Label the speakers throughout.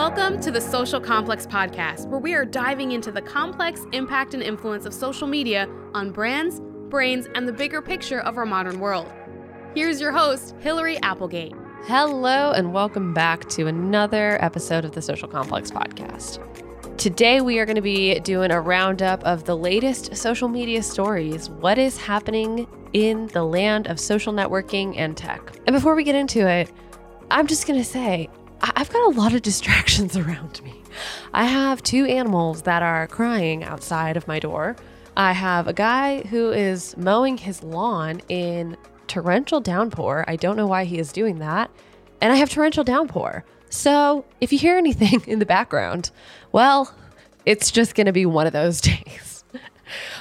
Speaker 1: Welcome to the Social Complex Podcast, where we are diving into the complex impact and influence of social media on brands, brains, and the bigger picture of our modern world. Here's your host, Hillary Applegate.
Speaker 2: Hello, and welcome back to another episode of the Social Complex Podcast. Today, we are going to be doing a roundup of the latest social media stories. What is happening in the land of social networking and tech? And before we get into it, I'm just going to say I've got a lot of distractions around me. I have two animals that are crying outside of my door. I have a guy who is mowing his lawn in torrential downpour. I don't know why he is doing that. And I have torrential downpour. So if you hear anything in the background, well, it's just going to be one of those days.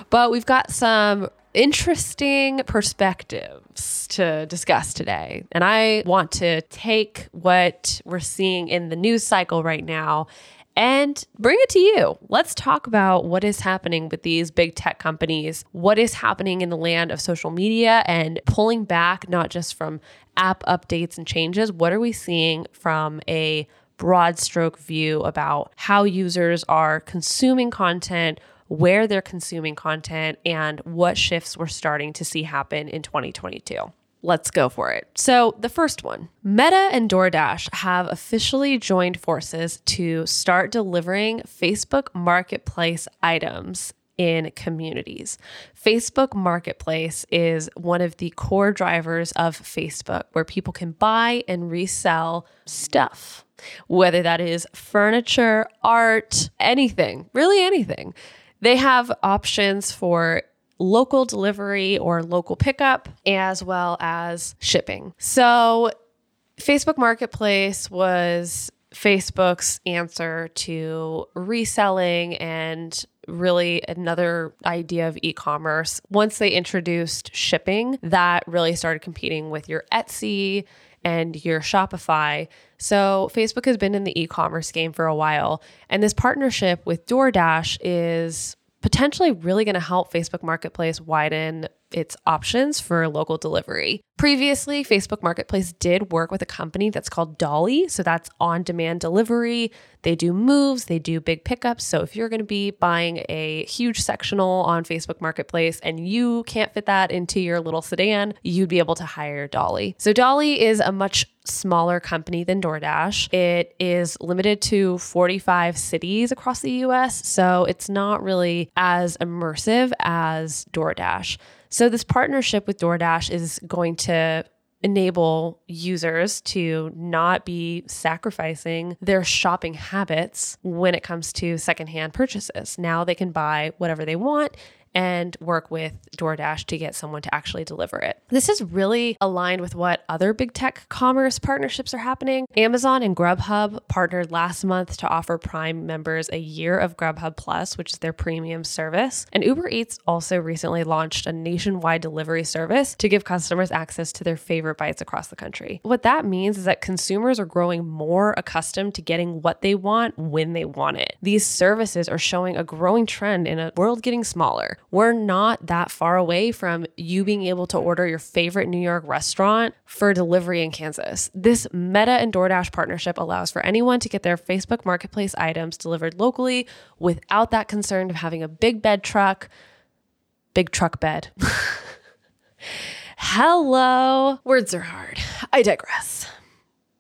Speaker 2: But we've got some interesting perspectives to discuss today. And I want to take what we're seeing in the news cycle right now and bring it to you. Let's talk about what is happening with these big tech companies, what is happening in the land of social media, and pulling back not just from app updates and changes, what are we seeing from a broad stroke view about how users are consuming content? Where they're consuming content, and what shifts we're starting to see happen in 2022. Let's go for it. So, the first one Meta and DoorDash have officially joined forces to start delivering Facebook Marketplace items in communities. Facebook Marketplace is one of the core drivers of Facebook where people can buy and resell stuff, whether that is furniture, art, anything, really anything. They have options for local delivery or local pickup, as well as shipping. So, Facebook Marketplace was Facebook's answer to reselling and really another idea of e commerce. Once they introduced shipping, that really started competing with your Etsy and your Shopify. So, Facebook has been in the e commerce game for a while. And this partnership with DoorDash is potentially really going to help Facebook Marketplace widen its options for local delivery. Previously, Facebook Marketplace did work with a company that's called Dolly. So that's on demand delivery. They do moves, they do big pickups. So if you're going to be buying a huge sectional on Facebook Marketplace and you can't fit that into your little sedan, you'd be able to hire Dolly. So Dolly is a much smaller company than DoorDash. It is limited to 45 cities across the US. So it's not really as immersive as DoorDash. So, this partnership with DoorDash is going to enable users to not be sacrificing their shopping habits when it comes to secondhand purchases. Now they can buy whatever they want and work with DoorDash to get someone to actually deliver it. This is really aligned with what other big tech commerce partnerships are happening. Amazon and Grubhub partnered last month to offer Prime members a year of Grubhub Plus, which is their premium service. And Uber Eats also recently launched a nationwide delivery service to give customers access to their favorite bites across the country. What that means is that consumers are growing more accustomed to getting what they want when they want it. These services are showing a growing trend in a world getting smaller we're not that far away from you being able to order your favorite New York restaurant for delivery in Kansas. This Meta and DoorDash partnership allows for anyone to get their Facebook Marketplace items delivered locally without that concern of having a big bed truck, big truck bed. Hello. Words are hard. I digress.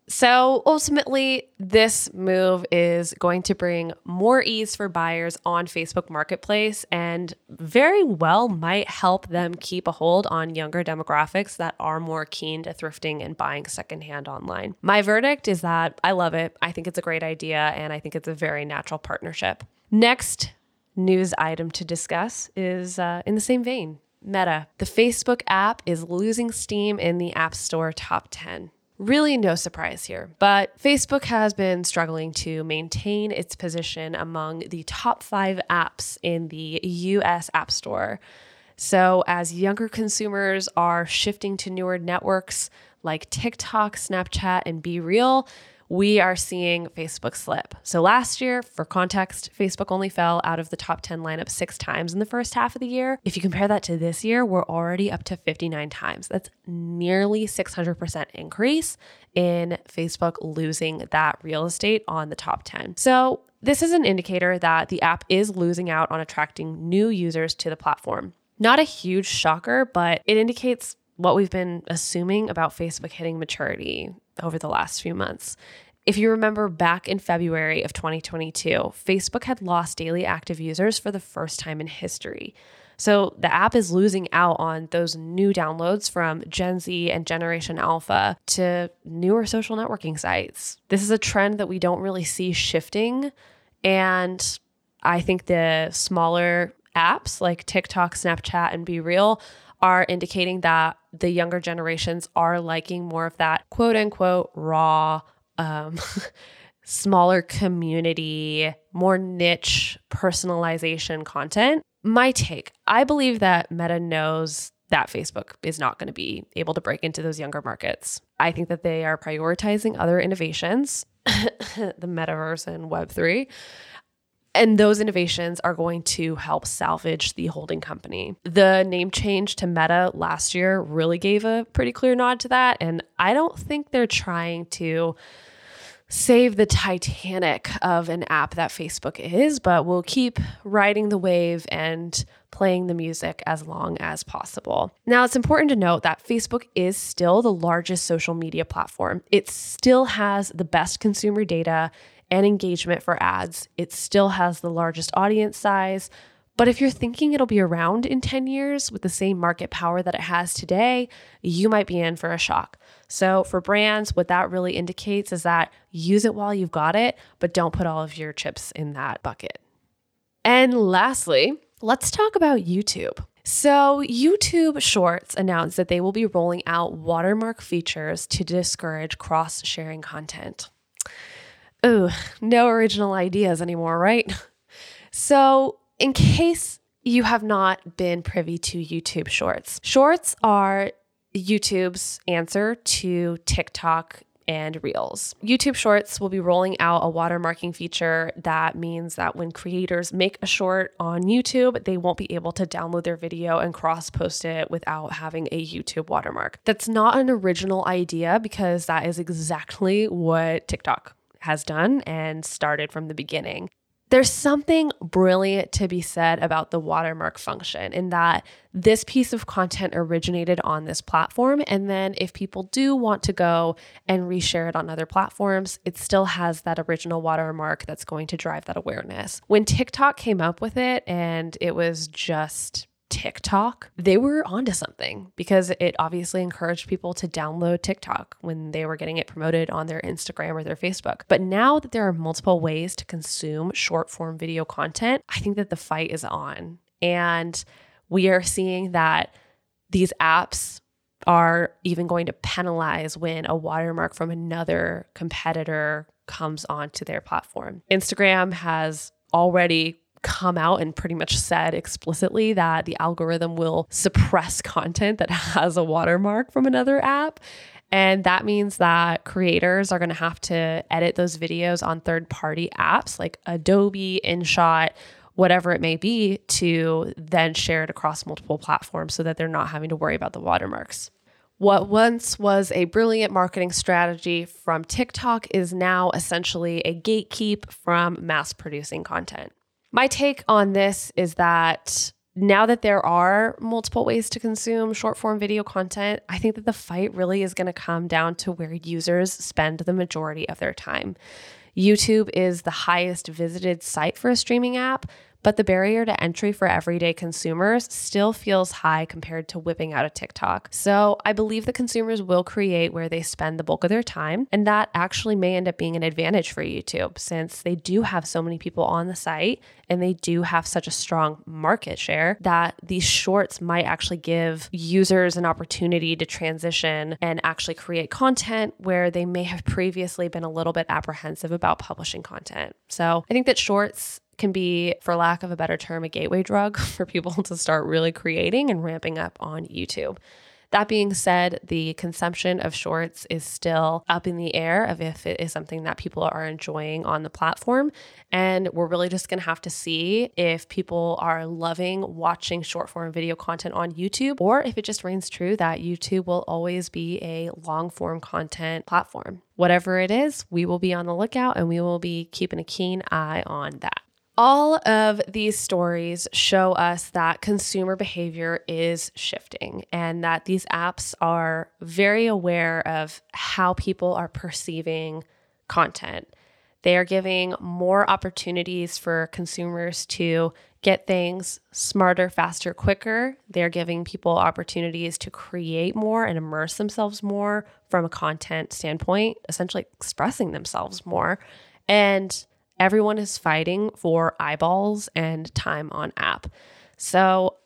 Speaker 2: So ultimately, this move is going to bring more ease for buyers on Facebook Marketplace and very well might help them keep a hold on younger demographics that are more keen to thrifting and buying secondhand online. My verdict is that I love it. I think it's a great idea and I think it's a very natural partnership. Next news item to discuss is uh, in the same vein. Meta. The Facebook app is losing steam in the App Store top 10. Really, no surprise here, but Facebook has been struggling to maintain its position among the top five apps in the US App Store. So, as younger consumers are shifting to newer networks like TikTok, Snapchat, and BeReal, we are seeing Facebook slip. So last year, for context, Facebook only fell out of the top 10 lineup six times in the first half of the year. If you compare that to this year, we're already up to 59 times. That's nearly 600% increase in Facebook losing that real estate on the top 10. So this is an indicator that the app is losing out on attracting new users to the platform. Not a huge shocker, but it indicates what we've been assuming about Facebook hitting maturity over the last few months. If you remember back in February of 2022, Facebook had lost daily active users for the first time in history. So the app is losing out on those new downloads from Gen Z and Generation Alpha to newer social networking sites. This is a trend that we don't really see shifting. And I think the smaller apps like TikTok, Snapchat, and BeReal are indicating that the younger generations are liking more of that quote unquote raw, um, smaller community, more niche personalization content. My take I believe that Meta knows that Facebook is not going to be able to break into those younger markets. I think that they are prioritizing other innovations, the metaverse and Web3, and those innovations are going to help salvage the holding company. The name change to Meta last year really gave a pretty clear nod to that. And I don't think they're trying to save the Titanic of an app that Facebook is, but we'll keep riding the wave and playing the music as long as possible. Now, it's important to note that Facebook is still the largest social media platform. It still has the best consumer data and engagement for ads. It still has the largest audience size. But if you're thinking it'll be around in 10 years with the same market power that it has today, you might be in for a shock. So, for brands, what that really indicates is that use it while you've got it, but don't put all of your chips in that bucket. And lastly, let's talk about YouTube. So, YouTube Shorts announced that they will be rolling out watermark features to discourage cross sharing content. Ooh, no original ideas anymore, right? So, in case you have not been privy to YouTube Shorts, Shorts are YouTube's answer to TikTok and Reels. YouTube Shorts will be rolling out a watermarking feature that means that when creators make a short on YouTube, they won't be able to download their video and cross post it without having a YouTube watermark. That's not an original idea because that is exactly what TikTok has done and started from the beginning. There's something brilliant to be said about the watermark function in that this piece of content originated on this platform. And then if people do want to go and reshare it on other platforms, it still has that original watermark that's going to drive that awareness. When TikTok came up with it and it was just TikTok, they were onto something because it obviously encouraged people to download TikTok when they were getting it promoted on their Instagram or their Facebook. But now that there are multiple ways to consume short form video content, I think that the fight is on. And we are seeing that these apps are even going to penalize when a watermark from another competitor comes onto their platform. Instagram has already come out and pretty much said explicitly that the algorithm will suppress content that has a watermark from another app. And that means that creators are going to have to edit those videos on third party apps like Adobe, InShot, whatever it may be, to then share it across multiple platforms so that they're not having to worry about the watermarks. What once was a brilliant marketing strategy from TikTok is now essentially a gatekeep from mass producing content. My take on this is that now that there are multiple ways to consume short form video content, I think that the fight really is going to come down to where users spend the majority of their time. YouTube is the highest visited site for a streaming app, but the barrier to entry for everyday consumers still feels high compared to whipping out a TikTok. So I believe that consumers will create where they spend the bulk of their time, and that actually may end up being an advantage for YouTube since they do have so many people on the site and they do have such a strong market share that these shorts might actually give users an opportunity to transition and actually create content where they may have previously been a little bit apprehensive about publishing content. So I think that shorts can be, for lack of a better term, a gateway drug for people to start really creating and ramping up on YouTube. That being said, the consumption of shorts is still up in the air of if it is something that people are enjoying on the platform. And we're really just going to have to see if people are loving watching short form video content on YouTube or if it just reigns true that YouTube will always be a long form content platform. Whatever it is, we will be on the lookout and we will be keeping a keen eye on that. All of these stories show us that consumer behavior is shifting and that these apps are very aware of how people are perceiving content. They are giving more opportunities for consumers to get things smarter, faster, quicker. They're giving people opportunities to create more and immerse themselves more from a content standpoint, essentially expressing themselves more. And everyone is fighting for eyeballs and time on app. So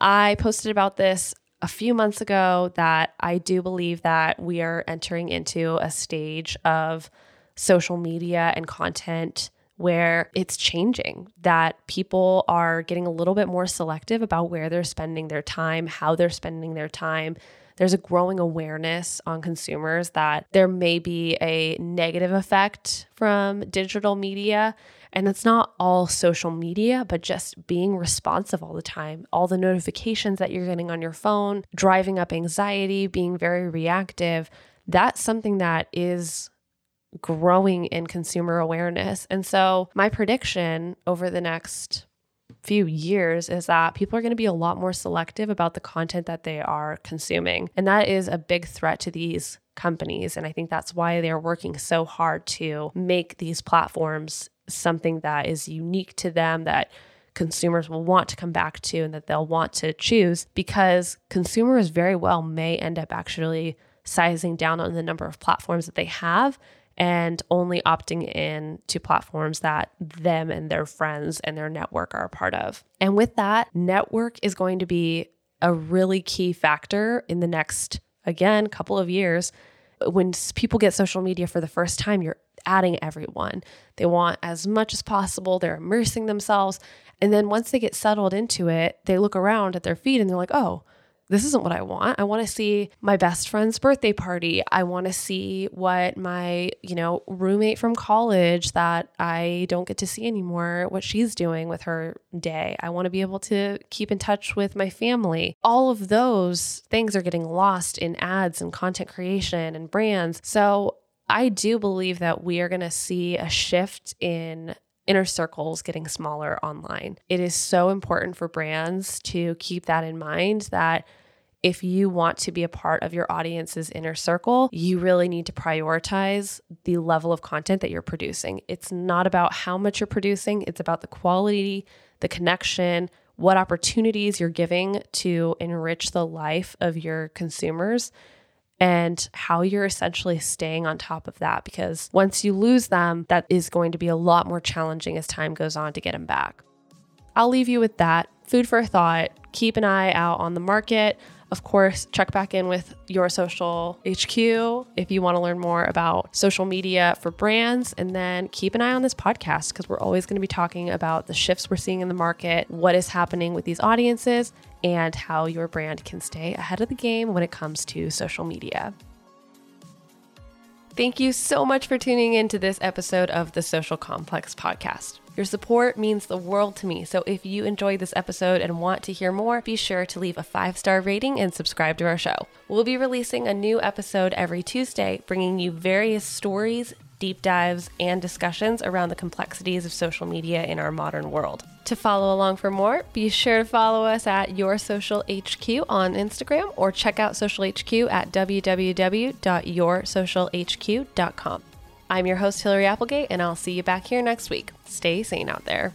Speaker 2: I posted about this a few months ago that I do believe that we are entering into a stage of social media and content where it's changing, that people are getting a little bit more selective about where they're spending their time, how they're spending their time, there's a growing awareness on consumers that there may be a negative effect from digital media. And it's not all social media, but just being responsive all the time. All the notifications that you're getting on your phone, driving up anxiety, being very reactive. That's something that is growing in consumer awareness. And so, my prediction over the next few years is that people are going to be a lot more selective about the content that they are consuming. And that is a big threat to these companies. And I think that's why they're working so hard to make these platforms something that is unique to them, that consumers will want to come back to, and that they'll want to choose because consumers very well may end up actually sizing down on the number of platforms that they have and only opting in to platforms that them and their friends and their network are a part of. And with that, network is going to be a really key factor in the next, again, couple of years. When people get social media for the first time, you're adding everyone. They want as much as possible, they're immersing themselves. And then once they get settled into it, they look around at their feed and they're like, oh, this isn't what I want. I want to see my best friend's birthday party. I want to see what my, you know, roommate from college that I don't get to see anymore, what she's doing with her day. I want to be able to keep in touch with my family. All of those things are getting lost in ads and content creation and brands. So I do believe that we are going to see a shift in inner circles getting smaller online. It is so important for brands to keep that in mind that if you want to be a part of your audience's inner circle, you really need to prioritize the level of content that you're producing. It's not about how much you're producing, it's about the quality, the connection, what opportunities you're giving to enrich the life of your consumers and how you're essentially staying on top of that. Because once you lose them, that is going to be a lot more challenging as time goes on to get them back. I'll leave you with that. Food for thought. Keep an eye out on the market. Of course, check back in with your social HQ if you want to learn more about social media for brands. And then keep an eye on this podcast because we're always going to be talking about the shifts we're seeing in the market, what is happening with these audiences, and how your brand can stay ahead of the game when it comes to social media. Thank you so much for tuning in to this episode of the Social Complex podcast. Your support means the world to me. So if you enjoyed this episode and want to hear more, be sure to leave a five star rating and subscribe to our show. We'll be releasing a new episode every Tuesday, bringing you various stories, deep dives, and discussions around the complexities of social media in our modern world. To follow along for more, be sure to follow us at Your Social HQ on Instagram or check out Social HQ at www.yoursocialhq.com. I'm your host, Hillary Applegate, and I'll see you back here next week. Stay sane out there.